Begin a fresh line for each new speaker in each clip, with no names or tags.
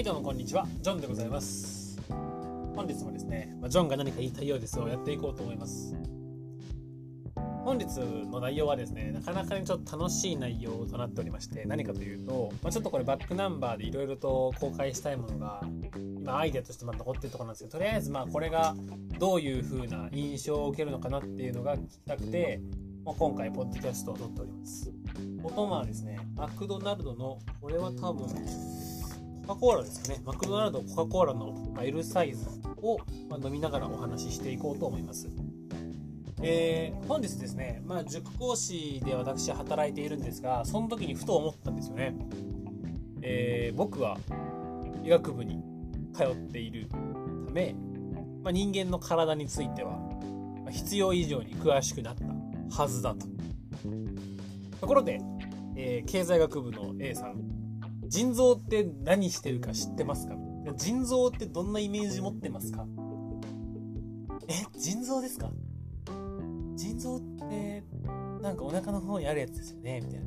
はいどうもこんにちは。ジョンでございます。本日もですね、ま、ジョンが何か言いたいようですをやっていこうと思います。本日の内容はですねなかなかにちょっと楽しい内容となっておりまして何かというと、まあ、ちょっとこれバックナンバーでいろいろと公開したいものが今アイデアとしてま残ってるところなんですけどとりあえずまあこれがどういう風な印象を受けるのかなっていうのが聞きたくて、まあ、今回ポッドキャストを撮っております。音はですねマクドナルドのこれは多分カ・コーラですかね。マクドナルドコカ・コーラの L サイズを飲みながらお話ししていこうと思います。えー、本日ですね、まあ、塾講師で私働いているんですがその時にふと思ったんですよね、えー、僕は医学部に通っているため、まあ、人間の体については必要以上に詳しくなったはずだと。ところで、えー、経済学部の A さん腎臓って何してるか知ってますか？腎臓ってどんなイメージ持ってますか？え腎臓ですか？腎臓ってなんかお腹の方にあるやつですよね？みたいな。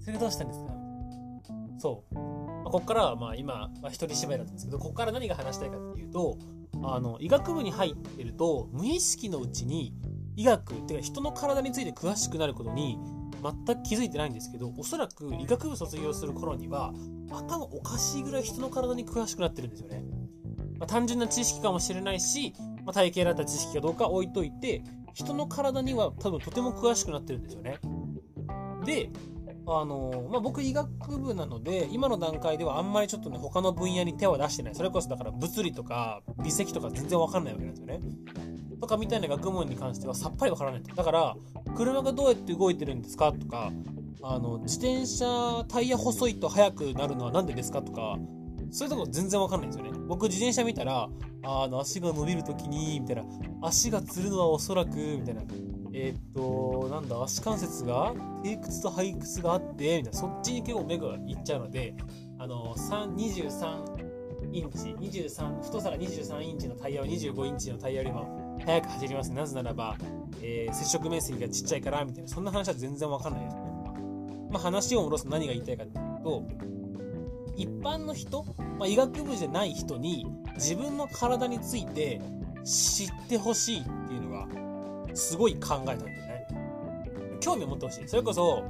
それどうしたんですか？そう、まあ、こっからはまあ今、まあ、一人芝居だったんですけどここから何が話したいかっていうとあの医学部に入ってると無意識のうちに医学っていうか人の体について詳しくなることに全く気づいてないんですけどおそらく医学部卒業する頃には頭おかしいぐらい人の体に詳しくなってるんですよね、まあ、単純な知識かもしれないし、まあ、体系だった知識かどうか置いといて人の体には多分とても詳しくなってるんですよね。で、あのまあ、僕医学部なので今の段階ではあんまりちょっとね他の分野に手は出してないそれこそだから物理とか微積とか全然わかんないわけなんですよね。とかみたいな学問に関してはさっぱりわからないと。だから車がどうやって動いてるんですかとかあの自転車タイヤ細いと速くなるのは何でですかとかそういうとこ全然わかんないんですよね。僕自転車見たら、あの、足が伸びるときに、みたいな、足がつるのはおそらく、みたいな、えー、っと、なんだ、足関節が、低屈と背屈があって、みたいな、そっちに結構目がいっちゃうので、あの、3、23インチ、23、太さが23インチのタイヤは25インチのタイヤよりも速く走ります。なぜならば、えー、接触面積がちっちゃいから、みたいな、そんな話は全然わかんないですね。まあ、話を戻すと何が言いたいかっていうと、一般の人、まあ、医学部じゃない人に自分の体について知ってほしいっていうのがすごい考えたんだよね。興味を持ってほしい。それこそ、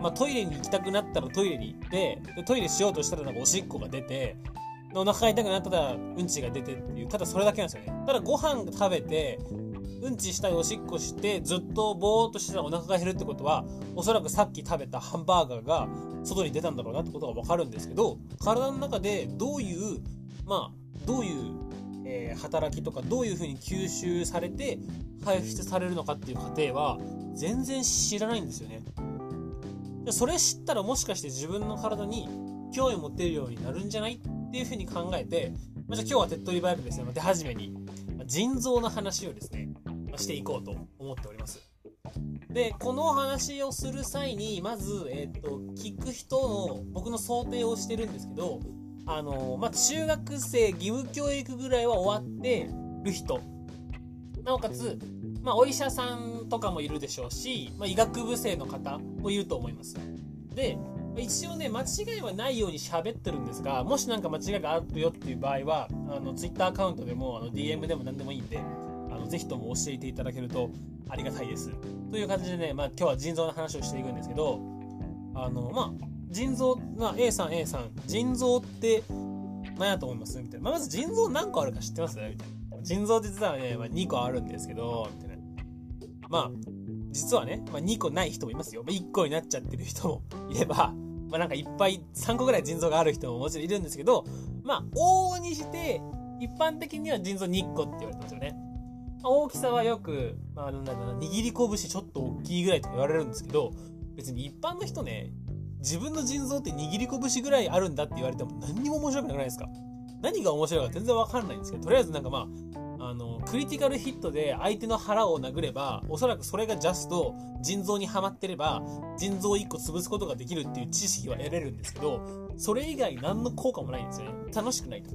まあ、トイレに行きたくなったらトイレに行ってでトイレしようとしたらなんかおしっこが出てお腹が痛くなったらうんちが出てっていうただそれだけなんですよね。ただご飯食べてうんちしたりおしっこしてずっとぼーっとしてたらお腹が減るってことはおそらくさっき食べたハンバーガーが外に出たんだろうなってことが分かるんですけど体の中でどういうまあどういう、えー、働きとかどういうふうに吸収されて排出されるのかっていう過程は全然知らないんですよね。それ知ったらもしかして自分の体に興味持てるようになるんじゃないっていうふうに考えて、まあ、じゃあ今日は手っ取り早くですね、手始めにま腎臓の話をですね、ましていこうと思っております。で、この話をする際に、まず、えっ、ー、と、聞く人の、僕の想定をしてるんですけど、あの、まあ、中学生義務教育ぐらいは終わってる人。なおかつ、まあ、お医者さんとかもいるでしょうし、まあ、医学部生の方もいると思います。で、一応ね、間違いはないように喋ってるんですが、もし何か間違いがあるよっていう場合は、あの、Twitter アカウントでも、あの、DM でも何でもいいんで、あのぜひとも教えていただけるとありがたいです。という感じでね、まあ、今日は腎臓の話をしていくんですけど、あの、まあ、腎臓、まあ、A さん、A さん、腎臓って何やと思います？みたいな。まあ、まず腎臓何個あるか知ってます？みたいな。腎臓って実はね、まあ、2個あるんですけど、みたいな。まあ、実はね、まあ、2個ない人もいますよ。ま1個になっちゃってる人も いれば、まあ、なんかいっぱい3個ぐらい腎臓がある人ももちろんいるんですけど、まあ、往々にして、一般的には腎臓2個って言われてますよね。ま大きさはよく、まあ、なんだろうな、握り拳ちょっと大きいぐらいと言われるんですけど、別に一般の人ね、自分の腎臓って握り拳ぐらいあるんだって言われても何にも面白くなくないですか？何が面白いか全然わかんないんですけど、とりあえずなんかまあ、クリティカルヒットで相手の腹を殴れば、おそらくそれがジャスト腎臓にはまってれば、腎臓1個潰すことができるっていう知識は得れるんですけど、それ以外何の効果もないんですよね。楽しくないと。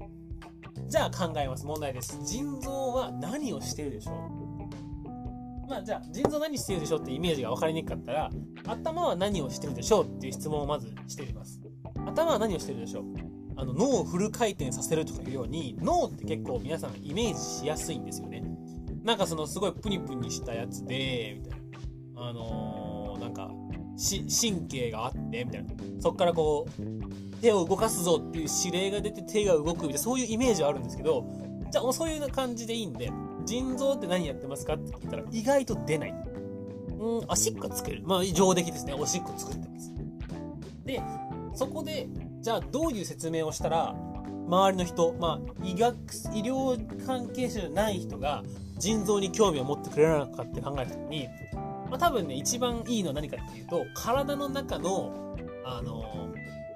じゃあ考えます。問題です。腎臓は何をしてるでしょう？まあじゃあ腎臓何してるでしょうってイメージが分かりにくかったら頭は何をしてるでしょうっていう質問をまずしてみます頭は何をしてるでしょう？あの脳をフル回転させるとかいうように脳って結構皆さんイメージしやすいんですよね。なんかそのすごいプニプニしたやつでみたいな。あのー、なんか神経があってみたいな。そっからこう手を動かすぞっていう指令が出て手が動くみたいなそういうイメージはあるんですけどじゃあそういう感じでいいんで腎臓って何やってますかって聞いたら意外と出ない。うんおしっこ作る。まあ上出来ですね。おしっこ作ってます。でそこでじゃあどういう説明をしたら周りの人、まあ、医学医療関係者じゃない人が腎臓に興味を持ってくれるのかって考えた時に、まあ、多分ね一番いいのは何かっていうと体の中のあの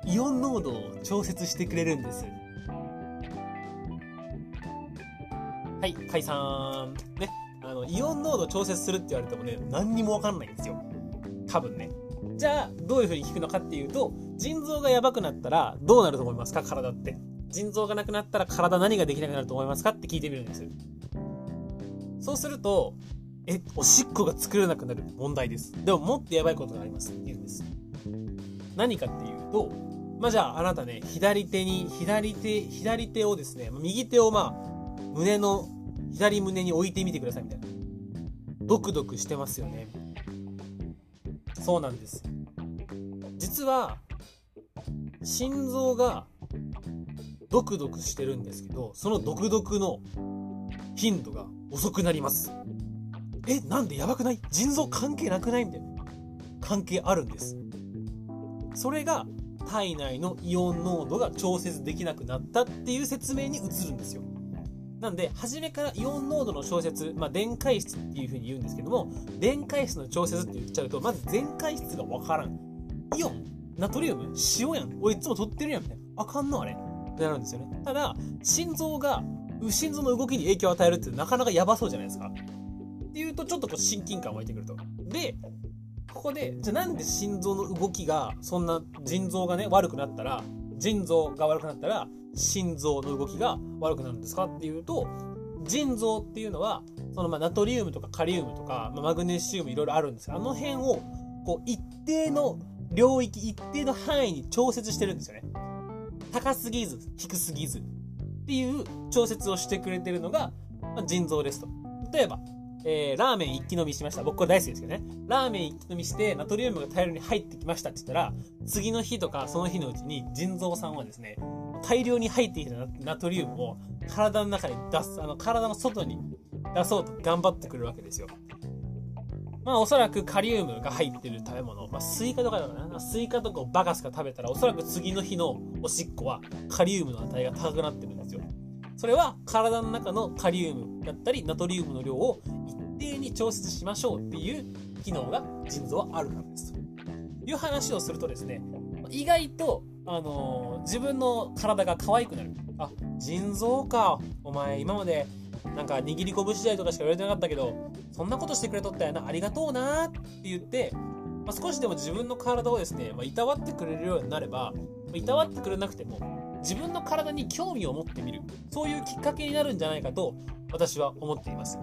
イオン濃度を調節してくれるんです。はい解散。ねあのイオン濃度調節するって言われてもね何にも分かんないんですよ。多分ね。じゃあどういうふうに効くのかっていうと腎臓がやばくなったらどうなると思いますか？体って。腎臓がなくなったら体何ができなくなると思いますか？って聞いてみるんですそうするとえおしっこが作れなくなる。問題です。でももっとやばいことがありますって言うんです。何かっていうとまあじゃああなたね左手に左手左手をですね右手をまあ胸の左胸に置いてみてくださいみたいな。ドクドクしてますよね。そうなんです。実は心臓がドクドクしてるんですけどそのドクドクの頻度が遅くなります。えなんでやばくない？腎臓関係なくない？みたいな。関係あるんです。それが体内のイオン濃度が調節できなくなったっていう説明に移るんですよ。なんで、初めからイオン濃度の調節、まあ、電解質っていうふうに言うんですけども、電解質の調節って言っちゃうと、まず電解質がわからん。イオンナトリウム塩やん俺いつも取ってるやんみたいな。あかんのあれってなるんですよね。ただ、心臓が、心臓の動きに影響を与えるってなかなかやばそうじゃないですか。っていうと、ちょっとこう親近感湧いてくると。で、ここで、じゃあなんで心臓の動きが、そんな腎臓がね、悪くなったら、腎臓が悪くなったら、心臓の動きが悪くなるんですかっていうと、腎臓っていうのは、そのまあナトリウムとかカリウムとか、ま、マグネシウムいろいろあるんですが、あの辺を、こう、一定の領域、一定の範囲に調節してるんですよね。高すぎず、低すぎずっていう調節をしてくれてるのが、ま、腎臓ですと。例えば、えー、ラーメン一気飲みしました。僕これ大好きですけどね。ラーメン一気飲みして、ナトリウムが大量に入ってきましたって言ったら、次の日とかその日のうちに腎臓さんはですね、大量に入ってきたナトリウムを体の中に出す、あの、体の外に出そうと頑張ってくるわけですよ。まあおそらくカリウムが入ってる食べ物、まあスイカとかだからな、スイカとかをバカスカ食べたらおそらく次の日のおしっこはカリウムの値が高くなってるんですよ。それは体の中のカリウムだったりナトリウムの量を一定に調節しましょうっていう機能が腎臓はあるからです。という話をするとですね、意外とあのー、自分の体が可愛くなる。あ、腎臓か。お前今までなんか握り拳試合とかしか言われてなかったけど、そんなことしてくれとったよな、ありがとうなって言って、まあ、少しでも自分の体をですね、まあ、いたわってくれるようになれば、まあ、いたわってくれなくても、自分の体に興味を持ってみる。そういうきっかけになるんじゃないかと、私は思っています。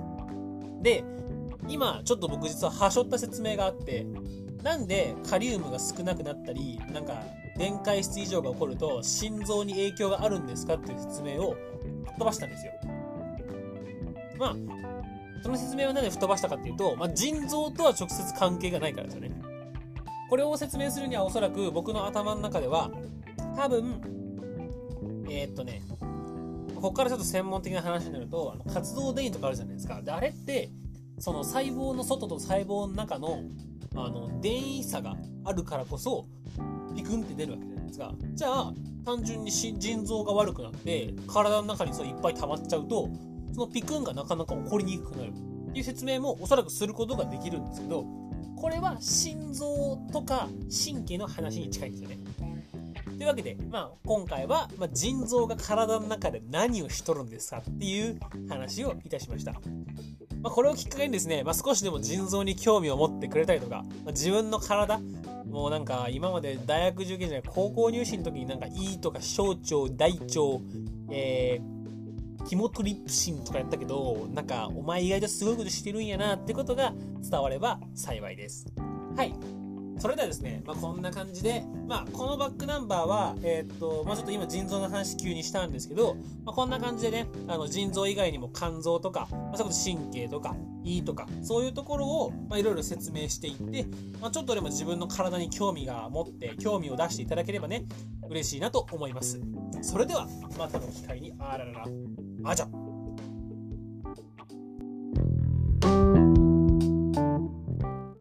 で、今、ちょっと僕実ははしょった説明があって、なんでカリウムが少なくなったり、なんか電解質異常が起こると心臓に影響があるんですかっていう説明を吹っ飛ばしたんですよ。まあ、その説明を何で吹っ飛ばしたかっていうと、まあ、腎臓とは直接関係がないからですよね。これを説明するにはおそらく僕の頭の中では、多分、えー、っとね、ここからちょっと専門的な話になると、あの活動電位とかあるじゃないですか。で、あれって、その細胞の外と細胞の中のあの電位差があるからこそピクンって出るわけじゃないですか。じゃあ単純に腎臓が悪くなって体の中にそういっぱい溜まっちゃうとそのピクンがなかなか起こりにくくなる。っていう説明もおそらくすることができるんですけどこれは心臓とか神経の話に近いんですよね。というわけで、まあ、今回は、まあ、腎臓が体の中で何をしとるんですかっていう話をいたしました。まあ、これをきっかけにですね、まあ、少しでも腎臓に興味を持ってくれたりとか、まあ、自分の体、もうなんか今まで大学受験じゃない高校入試の時になんか胃とか小腸、大腸、えー、キモトリプシンとかやったけど、なんかお前意外とすごいことしてるんやなってことが伝われば幸いです。はい。それではですね、まあ、こんな感じで、まあ、このバックナンバーは、えー、っと、まあ、ちょっと今腎臓の話急にしたんですけど、まあ、こんな感じでね、あの腎臓以外にも肝臓とか、まあ、それこそ神経とか胃とか、そういうところを、まあ、いろいろ説明していって、まあ、ちょっとでも自分の体に興味が持って、興味を出していただければね、嬉しいなと思います。それでは、またの機会に、あららら、あじゃ。